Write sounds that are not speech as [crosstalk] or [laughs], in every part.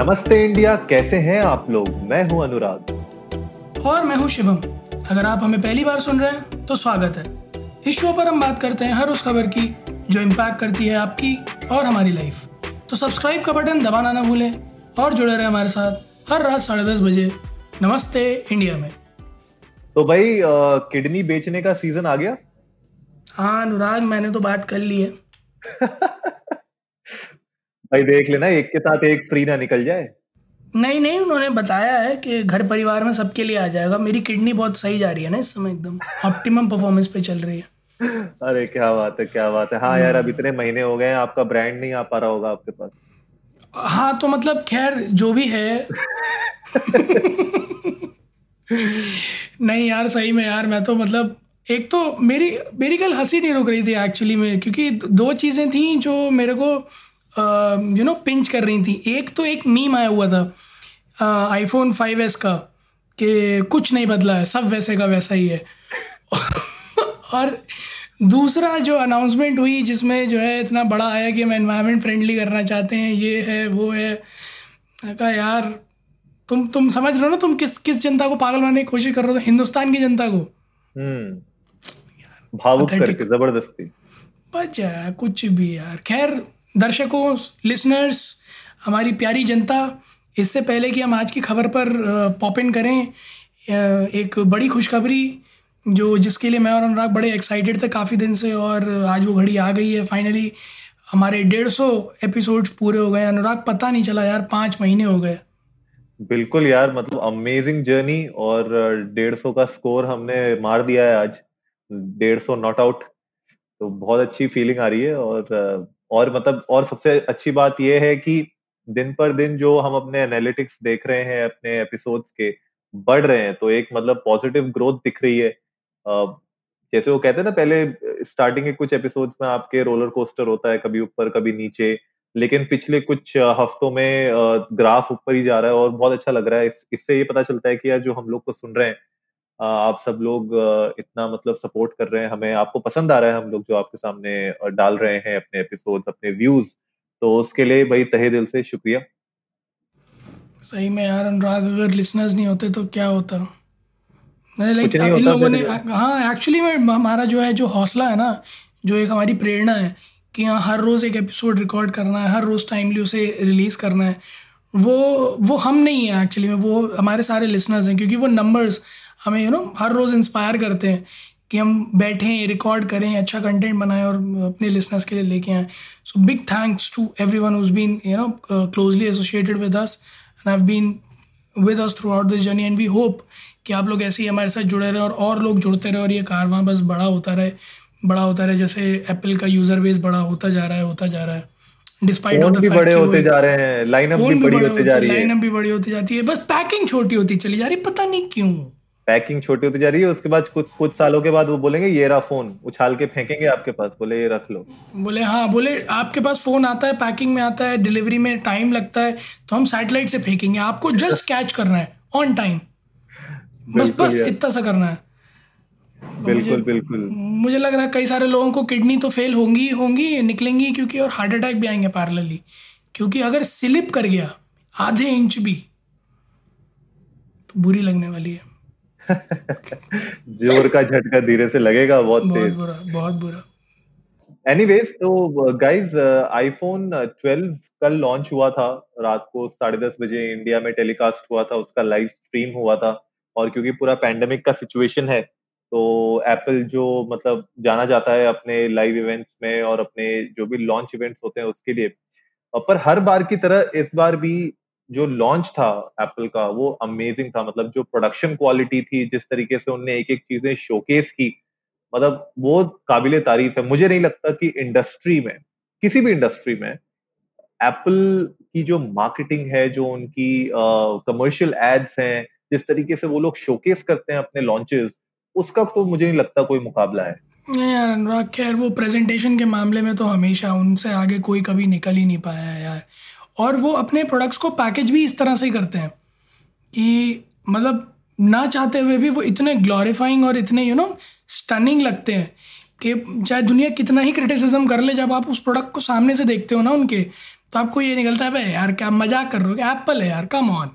नमस्ते इंडिया कैसे हैं आप लोग? मैं हूँ अनुराग। और मैं हूँ शिवम। अगर आप हमें पहली बार सुन रहे हैं तो स्वागत है। इस शो पर हम बात करते हैं हर उस खबर की जो इम्पैक्ट करती है आपकी और हमारी लाइफ तो सब्सक्राइब का बटन दबाना ना भूलें और जुड़े रहे हमारे साथ हर रात साढ़े दस बजे नमस्ते इंडिया में। तो भाई किडनी बेचने का सीज़न आ गया? हाँ अनुराग मैंने तो बात कर ली है। [laughs] भाई देख लेना एक के साथ एक फ्री ना निकल जाए। नहीं नहीं उन्होंने बताया है कि घर परिवार में सबके लिए आ जाएगा। मेरी किडनी बहुत सही जा रही है ना इस समय एकदम। ऑप्टिमम परफॉर्मेंस पे चल रही है। अरे क्या बात है क्या बात है। हाँ यार अब इतने महीने हो गए आपका ब्रांड नहीं आ पा रहा होगा आपके पास। हाँ तो मतलब खैर जो भी है। नहीं यार सही में यार मैं तो मतलब एक तो मेरी मेरी कल हँसी नहीं रुक रही थी एक्चुअली में क्योंकि दो चीज़ें थी जो मेरे को यू नो पिंच कर रही थी। एक तो एक मीम आया हुआ था आईफोन फाइव एस का कि कुछ नहीं बदला है सब वैसे का वैसा ही है। [laughs] और दूसरा जो अनाउंसमेंट हुई जिसमें जो है इतना बड़ा आया कि हम एनवायरनमेंट फ्रेंडली करना चाहते हैं ये है वो है कहा यार तुम तुम समझ रहे हो ना तुम किस किस जनता को पागल बनाने की कोशिश कर रहे हो? हिंदुस्तान की जनता को। हम्म। भावुक करके ज़बरदस्ती। बच कुछ भी यार। खैर दर्शकों लिसनर्स हमारी प्यारी जनता, इससे पहले कि हम आज की खबर पर पॉप इन करें एक बड़ी खुशखबरी, जो जिसके लिए मैं और अनुराग बड़े एक्साइटेड थे काफ़ी दिन से और आज वो घड़ी आ गई है फाइनली हमारे डेढ़ सौ एपिसोड्स पूरे हो गए अनुराग, पता नहीं चला यार, पाँच महीने हो गए। बिल्कुल यार मतलब अमेजिंग जर्नी और डेढ़ सौ का स्कोर हमने मार दिया है आज। डेढ़ सौ नॉट आउट तो बहुत अच्छी फीलिंग आ रही है और और मतलब और सबसे अच्छी बात यह है कि दिन पर दिन जो हम अपने एनालिटिक्स देख रहे हैं, अपने एपिसोड्स के, बढ़ रहे हैं तो एक मतलब पॉजिटिव ग्रोथ दिख रही है। जैसे वो कहते हैं ना, पहले स्टार्टिंग के कुछ एपिसोड्स में आपके रोलर कोस्टर होता है, कभी ऊपर, कभी नीचे, लेकिन पिछले कुछ हफ्तों में ग्राफ ऊपर ही जा रहा है और बहुत अच्छा लग रहा है। इससे ये पता चलता है कि यार जो हम लोग को सुन रहे हैं आप सब लोग इतना मतलब सपोर्ट कर रहे हैं हमें आपको पसंद आ रहा है हम लोग जो आपके सामने डाल रहे हैं अपने एपिसोड्स अपने व्यूज़ तो उसके लिए भाई तहे दिल से शुक्रिया। सही में यार अनुराग अगर लिसनर्स नहीं होते तो क्या होता? लाइक इन लोगों ने हाँ एक्चुअली में हमारा जो है जो हौसला है ना जो एक हमारी प्रेरणा है कि हाँ हर रोज़ एक एपिसोड रिकॉर्ड करना है हर रोज़ टाइमली उसे रिलीज़ करना है वो वो हम नहीं है एक्चुअली में वो हमारे सारे लिसनर्स हैं क्योंकि वो नंबर्स हमें यू नो हर रोज़ इंस्पायर करते हैं कि हम बैठें रिकॉर्ड करें अच्छा कंटेंट बनाएँ और अपने लिसनर्स के लिए लेके आएँ। So big thanks to everyone who's been you know closely associated with us and have been with us throughout this journey and we hope कि आप लोग ऐसे ही हमारे साथ जुड़े रहे और और लोग जुड़ते रहे और ये कारवां बस बड़ा होता रहे बड़ा होता रहे। जैसे एप्पल का यूज़र बेस बड़ा होता जा रहा है होता जा रहा है। डिस्पाइट ऑफ़ फैक्ट बड़े होते जा रहे हैं लाइनअप भी बड़ी होती जा रही है। लाइनअप भी बड़ी होती जाती है। बस पैकिंग छोटी होती चली जा रही है पता नहीं क्यों। पैकिंग छोटी होती जा रही है उसके बाद कुछ कुछ सालों के बाद वो बोलेंगे ये रहा फ़ोन उछाल के फेंकेंगे आपके पास बोले ये रख लो. बोले हाँ बोले आपके पास फ़ोन आता है पैकिंग में आता है डिलीवरी में टाइम लगता है तो हम सैटेलाइट से फेंकेंगे आपको जस्ट [laughs] कैच करना है ऑन टाइम. बस बस इतना सा करना है। तो बिल्कुल बिल्कुल। मुझे लग रहा है कई सारे लोगों को किडनी तो फेल होंगी होंगी निकलेंगी क्योंकि और हार्ट अटैक भी आएँगे पैरेलली क्योंकि अगर स्लिप कर गया आधे इंच भी तो बुरी लगने वाली है। ज़ोर का झटका धीरे से लगेगा बहुत, बहुत तेज। बुरा बहुत बुरा। एनीवेज तो गाइस आईफोन 12 कल लॉन्च हुआ था। रात को साढ़े दस बजे इंडिया में टेलीकास्ट हुआ था उसका लाइव स्ट्रीम हुआ था। और क्योंकि पूरा पैंडेमिक का सिचुएशन है तो एप्पल जो मतलब जाना जाता है अपने लाइव इवेंट्स में और अपने जो भी लॉन्च इवेंट्स होते हैं उसके लिए। पर हर बार की तरह इस बार भी जो लॉन्च था एप्पल का वो अमेजिंग था। मतलब जो प्रोडक्शन क्वालिटी थी जिस तरीके से उनने एक एक चीज़ें शोकेस की मतलब वो काबिल तारीफ़ है। मुझे नहीं लगता कि इंडस्ट्री में किसी भी इंडस्ट्री में एप्पल की जो मार्केटिंग है जो उनकी कमर्शियल uh, एड्स हैं जिस तरीके से वो लोग शोकेस करते हैं अपने लॉन्चेस उसका तो मुझे नहीं लगता कोई मुकाबला है। नहीं यार अनुराग खैर वो प्रेजेंटेशन के मामले में तो हमेशा उनसे आगे कोई कभी निकल ही नहीं पाया है यार। और वो अपने प्रोडक्ट्स को पैकेज भी इस तरह से ही करते हैं कि मतलब ना चाहते हुए भी वो इतने ग्लोरीफाइंग और इतने यू नो स्टनिंग लगते हैं कि चाहे दुनिया कितना ही क्रिटिसिज्म कर ले, जब आप उस प्रोडक्ट को सामने से देखते हो ना उनके तो आपको ये निकलता है भाई यार, क्या मज़ाक कर रहे हो? एप्पल है यार कम ऑन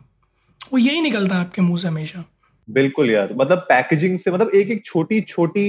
वो यही निकलता है आपके मुँह से हमेशा। बिल्कुल यार मतलब पैकेजिंग से मतलब एक एक छोटी छोटी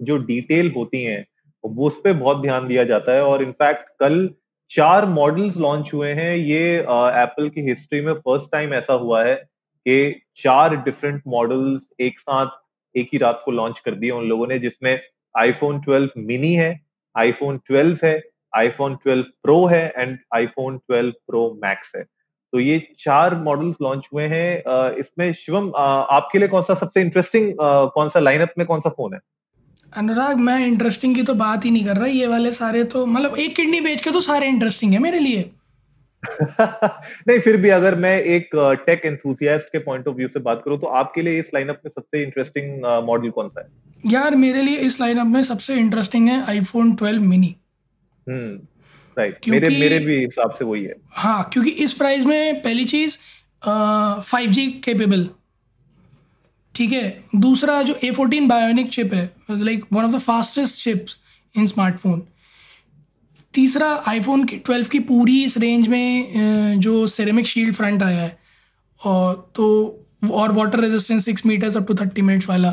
जो डिटेल होती हैं, वो उस पर बहुत ध्यान दिया जाता है और इनफैक्ट कल चार मॉडल्स लॉन्च हुए हैं। ये एप्पल की हिस्ट्री में फ़र्स्ट टाइम ऐसा हुआ है कि चार डिफरेंट मॉडल्स एक साथ, एक ही रात को लॉन्च कर दिए उन लोगों ने, जिसमें आईफोन 12 मिनी है आईफोन 12 है आईफोन 12 प्रो है एंड आईफोन 12 प्रो मैक्स है। तो ये चार मॉडल्स लॉन्च हुए हैं। इसमें शिवम आपके लिए कौन सा सबसे इंटरेस्टिंग कौन सा लाइनअप में कौन सा फ़ोन है? अनुराग मैं इंटरेस्टिंग की तो बात ही नहीं कर रहा ये वाले सारे तो मतलब एक किडनी बेच के तो सारे इंटरेस्टिंग है मेरे लिए। [laughs] नहीं फिर भी अगर मैं एक टेक एंथुसियास्ट के पॉइंट ऑफ़ व्यू से बात करूँ तो आपके लिए इस लाइनअप में सबसे इंटरेस्टिंग मॉडल कौन सा है? यार मेरे लिए इस लाइनअप में सबसे इंटरेस्टिंग है आईफोन 12 मिनी हम्म राइट मेरे मेरे भी हिसाब से वही है। हाँ क्योंकि इस प्राइस में पहली चीज़ फाइव जी केपेबल ठीक है? दूसरा जो ए फोर्टीन बायोनिक चिप है like one of the fastest chips in smartphone तीसरा आईफोन की ट्वेल्व की पूरी इस रेंज में जो सेरेमिक शील्ड फ्रंट आया है और तो और water resistance six meters up to thirty minutes वाला।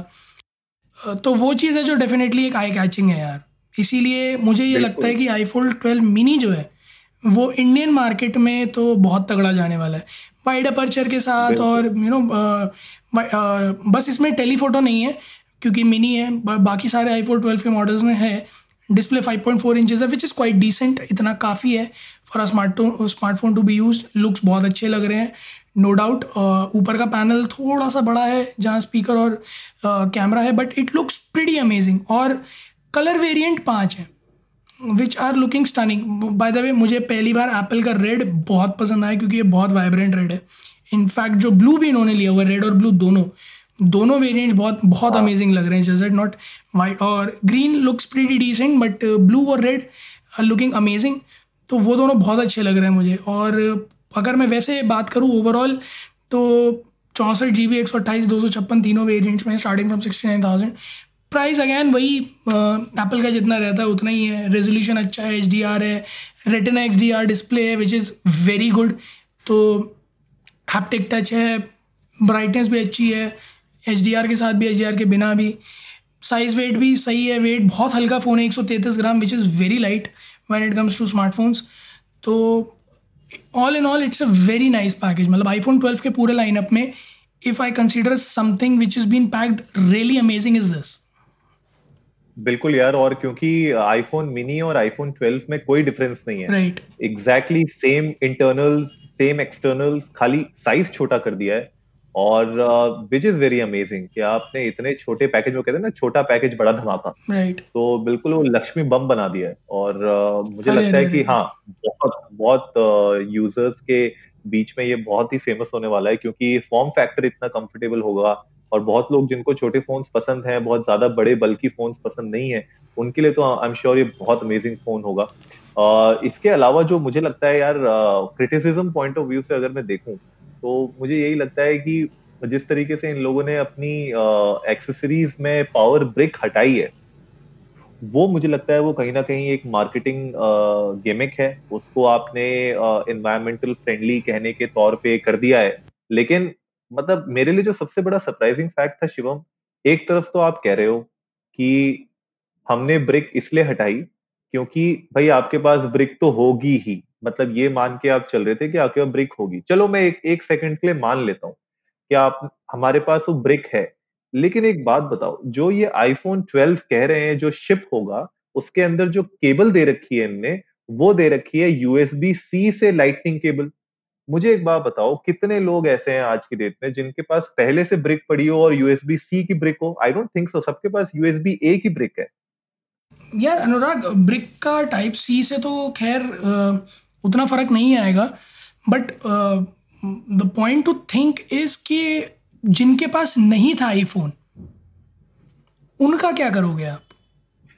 तो वो चीज़ है जो डेफिनेटली एक आई कैचिंग है यार। इसीलिए मुझे ये लगता है कि आईफोन ट्वेल्व मिनी जो है वो इंडियन मार्केट में तो बहुत तगड़ा जाने वाला है। वाइड अपर्चर के साथ और यू नो बस इसमें टेलीफोटो नहीं है क्योंकि मिनी है बाकी सारे आईफोन ट्वेल्व के मॉडल्स में है। डिस्प्ले 5.4 पॉइंट फोर इंचज़ है विच इज़ क्वाइट डिसेंट इतना काफ़ी है। For a smart smartphone to be use looks बहुत अच्छे लग रहे हैं। नो डाउट ऊपर का पैनल थोड़ा सा बड़ा है जहाँ स्पीकर और कैमरा uh, है but it looks pretty amazing और कलर वेरिएंट पाँच हैं। Which are looking stunning by the way मुझे पहली बार एप्पल का रेड बहुत पसंद आया क्योंकि ये बहुत वाइब्रेंट रेड है। इनफैक्ट जो ब्लू भी इन्होंने लिया हुआ रेड और ब्लू दोनों दोनों वेरिएंट्स बहुत बहुत अमेजिंग लग रहे हैं जैसे नॉट वाइट और green looks pretty decent but blue और रेड आर लुकिंग अमेजिंग तो वो दोनों बहुत अच्छे लग रहे हैं मुझे। और अगर मैं वैसे बात करूँ ओवरऑल तो चौंसठ जी बी एक सौ अट्ठाईस दो सौ छप्पन तीनों वेरियंट्स में starting from sixty nine thousand price again वही एप्पल का जितना रहता है, उतना ही है। रेजोल्यूशन अच्छा है एच डी आर है retina X D R display है विच इज़ वेरी गुड तो हैप्टिक टच है ब्राइटनेस भी अच्छी है एच डी आर के साथ भी एच डी आर के बिना भी। साइज़ वेट भी सही है वेट बहुत हल्का, फ़ोन है एक सौ तैंतीस gram which is very light when it comes to smartphones तो all in all it's a very nice package मतलब आईफोन ट्वेल्व के पूरे लाइनअप में if I consider something which is been packed really amazing is this बिल्कुल यार और क्योंकि iPhone mini और आईफोन 12 में कोई डिफरेंस नहीं है। Exactly same internals same externals खाली साइज़ छोटा कर दिया है। और विच इज़ वेरी अमेजिंग कि आपने इतने छोटे पैकेज में कहते हैं ना छोटा पैकेज बड़ा धमाका। Right right. तो बिल्कुल वो लक्ष्मी बम बना दिया है। और uh, मुझे लगता है कि हाँ बहुत बहुत यूज़र्स uh, के बीच में ये बहुत ही फ़ेमस होने वाला है क्योंकि फॉर्म फैक्टर इतना कंफर्टेबल होगा और बहुत लोग जिनको छोटे फोन्स पसंद हैं बहुत ज़्यादा बड़े बल्कि फोन्स पसंद नहीं है उनके लिए तो आई एम श्योर ये बहुत अमेजिंग फ़ोन होगा। uh, इसके अलावा जो मुझे लगता है यार क्रिटिसिज्म पॉइंट ऑफ़ व्यू से अगर मैं देखूँ तो मुझे यही लगता है कि जिस तरीके से इन लोगों ने अपनी एक्सेसरीज में पावर ब्रिक हटाई है वो मुझे लगता है वो कहीं ना कहीं एक मार्केटिंग गेमिक है। उसको आपने इन्वायरमेंटल फ्रेंडली कहने के तौर पे कर दिया है। लेकिन मतलब मेरे लिए जो सबसे बड़ा सरप्राइजिंग फैक्ट था शिवम, एक तरफ़ तो आप कह रहे हो कि हमने ब्रिक इसलिए हटाई क्योंकि भाई आपके पास ब्रिक तो होगी ही। मतलब ये मान के आप चल रहे थे कि आपके पास ब्रिक होगी। चलो मैं एक एक सेकंड के लिए मान लेता हूँ कि आप, हमारे पास वो ब्रिक है। लेकिन एक बात बताओ, जो ये आईफोन 12 कह रहे हैं, जो शिप होगा, उसके अंदर जो केबल दे रखी है इनने, वो दे रखी है यूएसबी सी से लाइटनिंग केबल मुझे एक बात बताओ कितने लोग ऐसे हैं आज की डेट में जिनके पास पहले से ब्रिक पड़ी हो और यूएसबी सी की ब्रिक हो? आई डोंट थिंक सो सबके पास यूएसबी ए की ब्रिक है। यार अनुराग ब्रिक का टाइप सी से तो खैर उतना फ़र्क नहीं आएगा but the point to think is कि जिनके पास नहीं था आईफोन उनका क्या करोगे आप?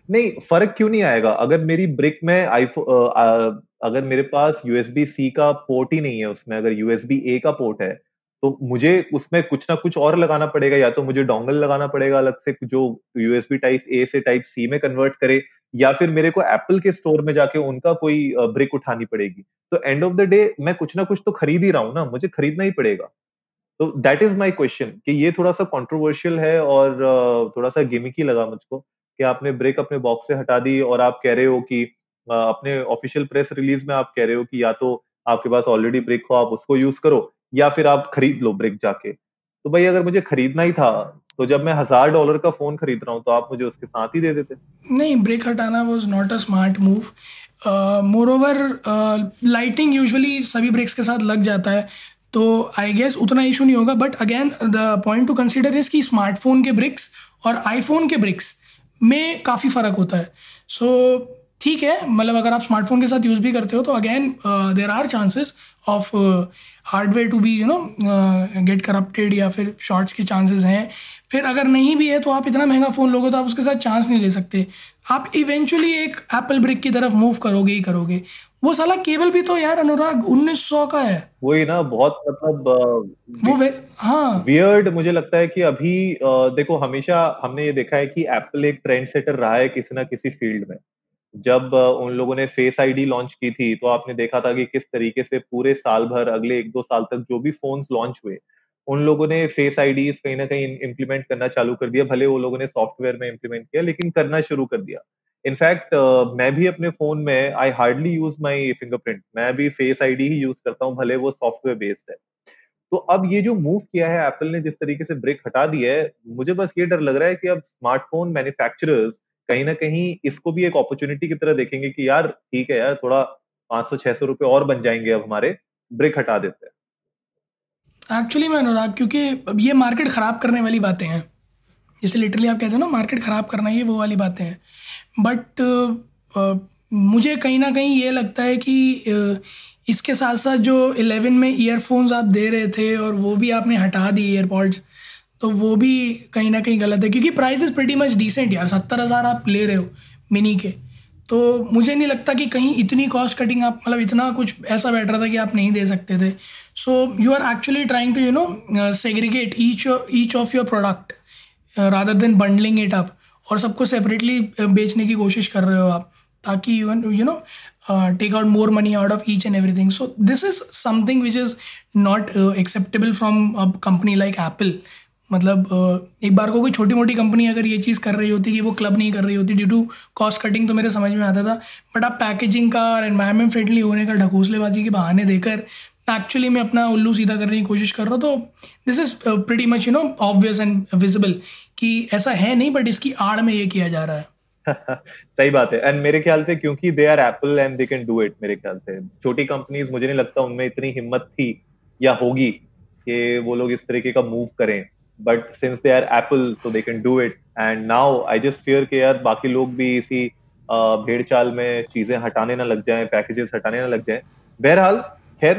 नहीं फ़र्क क्यों नहीं आएगा? अगर मेरी ब्रिक में आईफोन अगर मेरे पास यूएसबी सी का पोर्ट ही नहीं है उसमें, अगर यूएसबी ए का पोर्ट है तो मुझे उसमें कुछ ना कुछ और लगाना पड़ेगा, या तो मुझे डोंगल लगाना पड़ेगा अलग से, जो यूएसबी टाइप ए से टाइप सी में कन्वर्ट करे, या फिर मेरे को एप्पल के स्टोर में जाके उनका कोई ब्रिक उठानी पड़ेगी। तो एंड ऑफ़ द डे मैं कुछ ना कुछ तो खरीद ही रहा हूँ ना, मुझे खरीदना ही पड़ेगा। तो दैट इज़ माई क्वेश्चन कि ये थोड़ा सा कॉन्ट्रोवर्शियल है और थोड़ा सा गिमिक लगा मुझको, कि आपने ब्रेक अपने बॉक्स से हटा दी और आप कह रहे हो कि अपने ऑफिशियल प्रेस रिलीज़ में आप कह रहे हो कि या तो आपके पास ऑलरेडी ब्रेक हो आप उसको यूज़ करो या फिर आप खरीद लो ब्रेक जाके। तो भाई अगर मुझे खरीदना ही था तो जब मैं हज़ार डॉलर का फ़ोन खरीद रहा हूँ तो आप मुझे उसके साथ ही दे देते। नहीं ब्रेक हटाना was not a smart move moreover lighting usually सभी ब्रेक्स के साथ लग जाता है तो आई गेस उतना इशू नहीं होगा but again the point to consider is कि स्मार्टफ़ोन के ब्रिक्स और आईफोन के ब्रिक्स में काफ़ी फ़र्क होता है। सो so, ठीक है मतलब अगर आप स्मार्टफ़ोन के साथ यूज़ भी करते हो तो again there are chances of hardware to be you know get corrupted या फिर शॉर्ट्स के चांसेस हैं। फिर अगर नहीं भी है तो आप इतना महँगा फ़ोन लोगे तो आप उसके साथ चांस नहीं ले सकते। आप इवेंचुअली एक एप्पल ब्रिक की तरफ़ मूव करोगे ही करोगे। वो साला केबल भी तो यार अनुराग 1900 का है। वही ना बहुत मतलब वो वे, हाँ। वियर्ड मुझे लगता है कि अभी देखो हमेशा हमने ये देखा है कि एप्पल एक ट्रेंड सेटर रहा है किसी ना किसी फ़ील्ड में। जब उन लोगों ने फेस आईडी लॉन्च की थी तो आपने देखा था कि किस तरीके से पूरे साल भर अगले एक दो साल तक जो भी फोन्स लॉन्च हुए उन लोगों ने फेस आईडीज कहीं ना कहीं इम्प्लीमेंट करना चालू कर दिया भले वो लोगों ने सॉफ्टवेयर में इम्प्लीमेंट किया लेकिन करना शुरू कर दिया। इनफैक्ट uh, मैं भी अपने फ़ोन में I hardly use my fingerprint मैं भी फेस आईडी ही यूज़ करता हूँ भले वो सॉफ्टवेयर बेस्ड है। तो अब ये जो मूव किया है एप्पल ने जिस तरीके से ब्रेक हटा दिया है मुझे बस ये डर लग रहा है कि अब स्मार्टफ़ोन मैन्युफैक्चरर्स कहीं ना कहीं इसको भी एक अपॉर्चुनिटी की तरह देखेंगे कि यार ठीक है यार थोड़ा पाँच सौ छह सौ रुपए और बन जाएँगे अब हमारे ब्रेक हटा देते हैं। एक्चुअली मैं अनुराग क्योंकि अब ये मार्केट खराब करने वाली बातें हैं। जैसे लिटरली आप कहते हो ना मार्केट खराब करना ये वो वाली बातें हैं। बट uh, मुझे कहीं ना कहीं ये लगता है कि uh, इसके साथ साथ जो इलेवन में ईयरफोन्स आप दे रहे थे और वो भी आपने हटा दी ईयरपॉड्स तो वो भी कहीं ना कहीं गलत है, क्योंकि price is pretty much decent यार। सत्तर हज़ार आप ले रहे हो मिनी के। तो मुझे नहीं लगता कि कहीं इतनी कॉस्ट कटिंग आप मतलब इतना कुछ ऐसा बैठ रहा था कि आप नहीं दे सकते थे। So you are actually trying to you know segregate each each of your product rather than bundling it up और सबको सेपरेटली बेचने की कोशिश कर रहे हो आप, ताकि you you know take out more money out of each and everything so this is something which is not acceptable from a company like Apple मतलब एक बार को कोई छोटी मोटी कंपनी अगर ये चीज़ कर रही होती कि वो क्लब नहीं कर रही होती ड्यू टू कॉस्ट कटिंग तो मेरे समझ में आता था। बट आप पैकेजिंग का और एनवायरमेंट फ्रेंडली होने का ढकोसलेबाजी के बहाने देकर एक्चुअली मैं अपना उल्लू सीधा करने की कोशिश कर रहा हूँ। तो this is pretty much you know obvious and visible कि ऐसा है नहीं बट इसकी आड़ में ये किया जा रहा है। [laughs] सही बात है। एंड मेरे ख्याल से क्योंकि they are Apple and they can do it मेरे ख्याल से। छोटी कंपनीज़ मुझे नहीं लगता उनमें इतनी हिम्मत थी या होगी कि वो लोग इस तरीके का मूव करें। But since they are Apple so they can do it and now I just fear के यार बाकी लोग भी इसी भेड़ चाल में चीज़ें हटाने ना लग जाए पैकेजेस हटाने ना लग जाएँ। बहरहाल खैर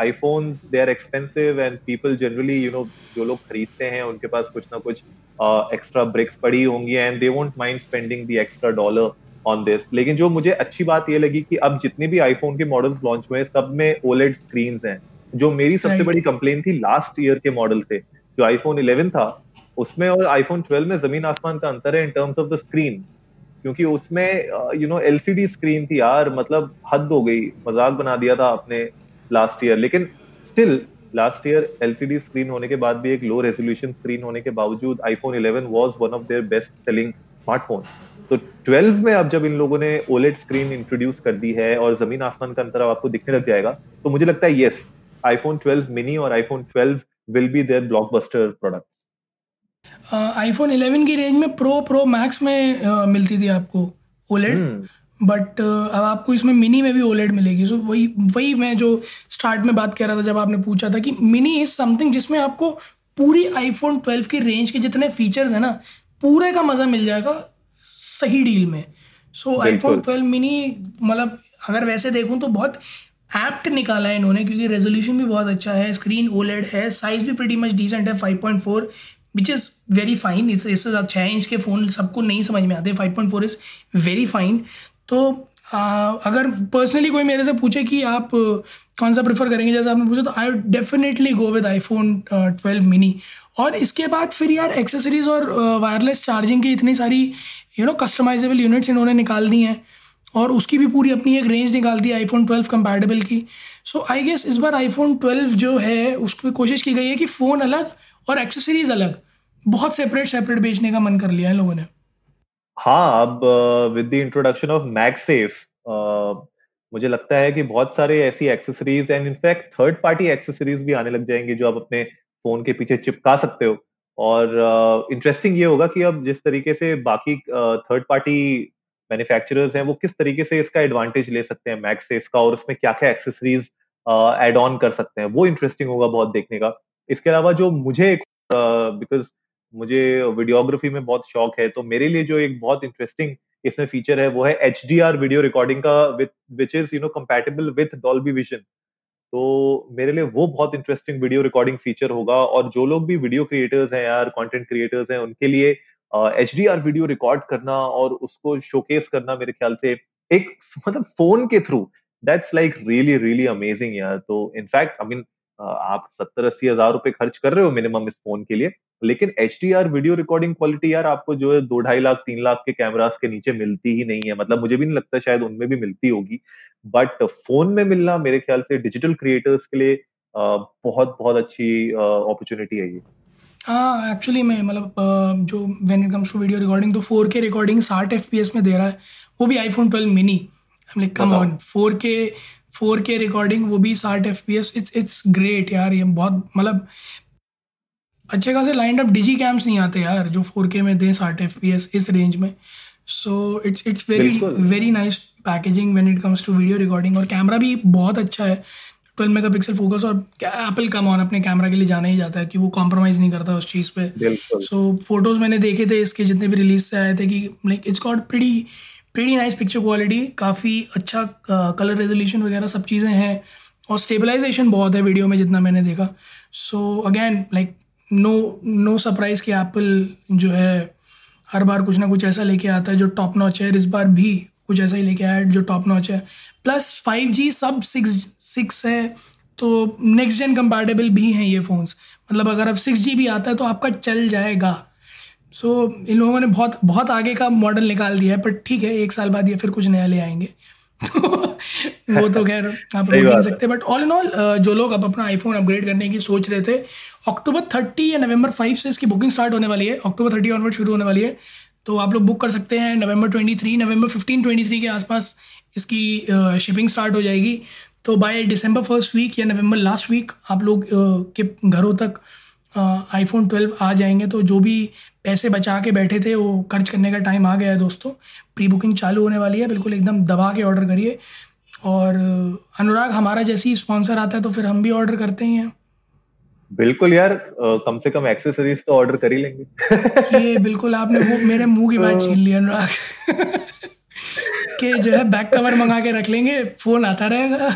iPhones they are expensive and people generally you know जो लोग खरीदते हैं उनके पास कुछ ना कुछ एक्स्ट्रा ब्रिक्स पड़ी होंगी and they won't mind spending the extra dollar on this लेकिन जो मुझे अच्छी बात ये लगी कि अब जितने भी आईफोन के मॉडल्स लॉन्च हुए सब में ओलेड स्क्रीन हैं। जो मेरी सबसे बड़ी कंप्लेन थी लास्ट ईयर के मॉडल से। जो आईफोन 11 था, उसमें और आईफोन 12 में ज़मीन आसमान का अंतर है in terms of the screen क्योंकि उसमें यू नो एलसीडी स्क्रीन थी यार मतलब हद हो गई, मज़ाक बना दिया था आपने लास्ट ईयर लेकिन still last year LCD screen होने के बाद भी एक लो रेजोल्यूशन स्क्रीन होने के बावजूद iPhone 11 was one of their best selling smartphone तो 12 में अब जब इन लोगों ने ओलेट स्क्रीन इंट्रोड्यूस कर दी है और ज़मीन आसमान का अंतर आपको दिखने लग जाएगा तो मुझे लगता है यस आईफोन 12 मिनी और iPhone 12 will be their blockbuster products. IPhone uh, 11 की रेंज में प्रो प्रो मैक्स में uh, मिलती थी आपको ओलेड बट uh, अब आपको इसमें मिनी में भी ओलेड मिलेगी। सो so, वही वही मैं जो स्टार्ट में बात कर रहा था जब आपने पूछा था कि मिनी इज़ समथिंग जिसमें आपको पूरी आईफोन 12 की रेंज के जितने फीचर्स हैं ना पूरे का मज़ा मिल जाएगा सही डील में। सो आईफोन 12 मिनी मतलब अगर वैसे देखूँ तो बहुत एप्ट निकाला है इन्होंने क्योंकि रेजोल्यूशन भी बहुत अच्छा है स्क्रीन ओलेड है साइज़ भी प्रीटी मच डिसेंट है 5.4 विच इज़ वेरी फाइन इससे इससे छः इंच के फ़ोन सबको नहीं समझ में आते 5.4 इज़ वेरी फाइन तो आ, अगर पर्सनली कोई मेरे से पूछे कि आप कौन सा प्रेफर करेंगे जैसे आपने पूछा तो I definitely go with iPhone twelve mini और इसके बाद फिर यार एक्सेसरीज और वायरलेस चार्जिंग की इतनी सारी यू नो कस्टमाइजेबल यूनिट्स इन्होंने निकाल दी हैं। और उसकी भी पूरी अपनी एक रेंज निकाल दी आईफोन ट्वेल्व कंपैटिबल की। सो आई गेस इस बार आईफोन ट्वेल्व जो है उसकी कोशिश की गई है कि फ़ोन अलग और एक्सेसरीज अलग बहुत सेपरेट सेपरेट बेचने का मन कर लिया है लोगों ने। हाँ अब with the introduction of MagSafe मुझे लगता है कि बहुत सारे ऐसी accessories and in fact third party accessories भी आने लग जाएँगे जो आप अपने फ़ोन के पीछे चिपका सकते हो। और इंटरेस्टिंग uh, ये होगा कि अब जिस तरीके से बाकी थर्ड पार्टी मैन्युफैक्चरर्स हैं वो किस तरीके से इसका एडवांटेज ले सकते हैं मैगसेफ का और उसमें क्या क्या एक्सेसरीज एड ऑन कर सकते हैं? वो इंटरेस्टिंग होगा बहुत देखने का। इसके अलावा जो मुझे बिकॉज़ uh, मुझे वीडियोग्राफी में बहुत शौक है तो मेरे लिए जो एक बहुत इंटरेस्टिंग इसमें फीचर है वो है एचडीआर वीडियो रिकॉर्डिंग का which is you know compatible with Dolby Vision तो मेरे लिए वो बहुत इंटरेस्टिंग वीडियो रिकॉर्डिंग फीचर होगा और जो लोग भी वीडियो क्रिएटर्स हैं यार कंटेंट क्रिएटर्स हैं उनके लिए H D R video record करना और उसको शोकेस करना मेरे ख्याल से एक मतलब फ़ोन के through that's like really really amazing यार। तो इनफैक्ट आई मीन आप सत्तर अस्सी हज़ार रुपए खर्च कर रहे हो मिनिमम इस फ़ोन के लिए, लेकिन H D R video recording quality यार आपको जो है दो ढाई लाख, तीन लाख के कैमरास के नीचे मिलती ही नहीं है। मतलब मुझे भी नहीं लगता शायद उनमें भी मिलती होगी। बट फ़ोन में मिलना मेरे ख्याल से डिजिटल क्रिएटर्स के लिए बहुत बहुत अच्छी अपॉर्चुनिटी है ये। हाँ एक्चुअली मैं मतलब जो when it comes to video recording तो फोर के रिकॉर्डिंग साठ एफ़ में दे रहा है वो भी iPhone twelve mini like come on four K four K recording वो भी साठ F P S it's it's great यार ये बहुत मतलब अच्छे खासे लाइंड अप डिजी कैम्स नहीं आते यार जो फोर के में दे साठ एफ़ पी एस इस रेंज में। So it's it's very very nice packaging when it comes to video recording और कैमरा भी बहुत अच्छा है। ट्वेल्व मेगा पिक्सल फोकस और एप्पल कम ऑन अपने कैमरा के लिए जाना ही जाता है कि वो कॉम्प्रोमाइज़ नहीं करता उस चीज़ पे। सो फ़ोटोज़ मैंने देखे थे इसके जितने भी रिलीज़ से आए थे कि like it's got pretty pretty nice picture quality काफ़ी अच्छा कलर रेजोल्यूशन वगैरह सब चीज़ें हैं और स्टेबलाइजेशन बहुत है वीडियो में जितना मैंने देखा। So again like no no surprise कि एप्पल जो है हर बार कुछ ना कुछ ऐसा लेके आता है जो टॉप नॉच है इस बार भी कुछ ऐसा ही लेके आया जो टॉप नॉच है। प्लस फाइव जी सब सिक्स सिक्स है तो नेक्स्ट जेन कंपैटिबल भी हैं ये फ़ोन्स मतलब अगर अब सिक्स जी भी आता है तो आपका चल जाएगा. सो so, इन लोगों ने बहुत बहुत आगे का मॉडल निकाल दिया है पर ठीक है एक साल बाद ये फिर कुछ नया ले आएँगे. [laughs] तो वो तो खैर आप नहीं सकते बट ऑल इन ऑल जो लोग अब अपना आईफोन अपग्रेड करने की सोच रहे थे अक्टूबर थर्टी या नवंबर फाइव से इसकी बुकिंग स्टार्ट होने वाली है अक्टूबर थर्टी ऑनवर्ड शुरू होने वाली है तो आप लोग बुक कर सकते हैं November twenty three November fifteen twenty three के आसपास इसकी शिपिंग स्टार्ट हो जाएगी। तो बाय दिसंबर फ़र्स्ट वीक या नवंबर लास्ट वीक आप लोग के घरों तक आईफोन ट्वेल्व आ जाएँगे। तो जो भी पैसे बचा के बैठे थे वो खर्च करने का टाइम आ गया है दोस्तों। प्री बुकिंग चालू होने वाली है। बिल्कुल एकदम दबा के ऑर्डर करिए। और अनुराग हमारा जैसे ही स्पॉन्सर आता है तो फिर हम भी ऑर्डर करते ही हैं। बिल्कुल यार कम से कम एक्सेसरीज तो ऑर्डर कर ही लेंगे। ये बिल्कुल आपने वो मेरे मुँह की बात छीन ली अनुराग। के जो है बैक कवर मंगा के रख लेंगे फ़ोन आता रहेगा।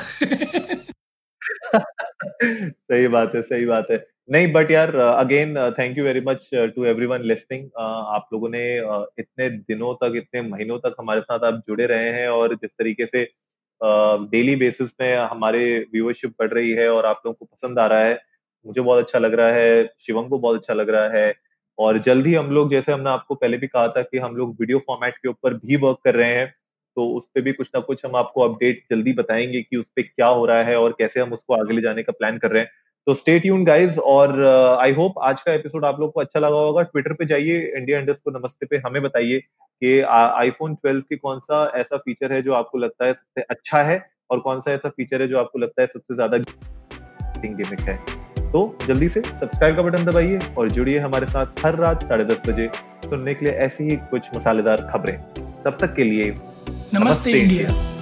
सही बात है सही बात है। नहीं बट यार again thank you very much to everyone listening आप लोगों ने uh, इतने दिनों तक इतने महीनों तक हमारे साथ आप जुड़े रहे हैं और जिस तरीके से डेली uh, बेसिस में हमारे व्यूअरशिप बढ़ रही है और आप लोगों को पसंद आ रहा है मुझे बहुत अच्छा लग रहा है शिवम को बहुत अच्छा लग रहा है और जल्द ही हम लोग जैसे हमने आपको पहले भी कहा था कि हम लोग वीडियो फॉर्मेट के ऊपर भी वर्क कर रहे हैं। तो उस पर भी कुछ ना कुछ हम आपको अपडेट जल्दी बताएँगे कि उस पर क्या हो रहा है और कैसे हम उसको आगे ले जाने का प्लान कर रहे हैं। तो स्टे ट्यून गाइज़ और आई uh, होप आज का एपिसोड आप लोग को अच्छा लगा होगा। ट्विटर पे जाइए इंडिया इंडस्ट को नमस्ते पे हमें बताइए कि आईफोन 12 के कौन सा ऐसा फीचर है जो आपको लगता है सबसे अच्छा है और कौन सा ऐसा फीचर है जो आपको लगता है सबसे ज़्यादा है। तो जल्दी से सब्सक्राइब का बटन दबाइए और जुड़िए हमारे साथ हर रात साढ़े दस बजे सुनने के लिए ऐसी ही कुछ मसालेदार खबरें। तब तक के लिए नमस्ते, नमस्ते। इंडिया।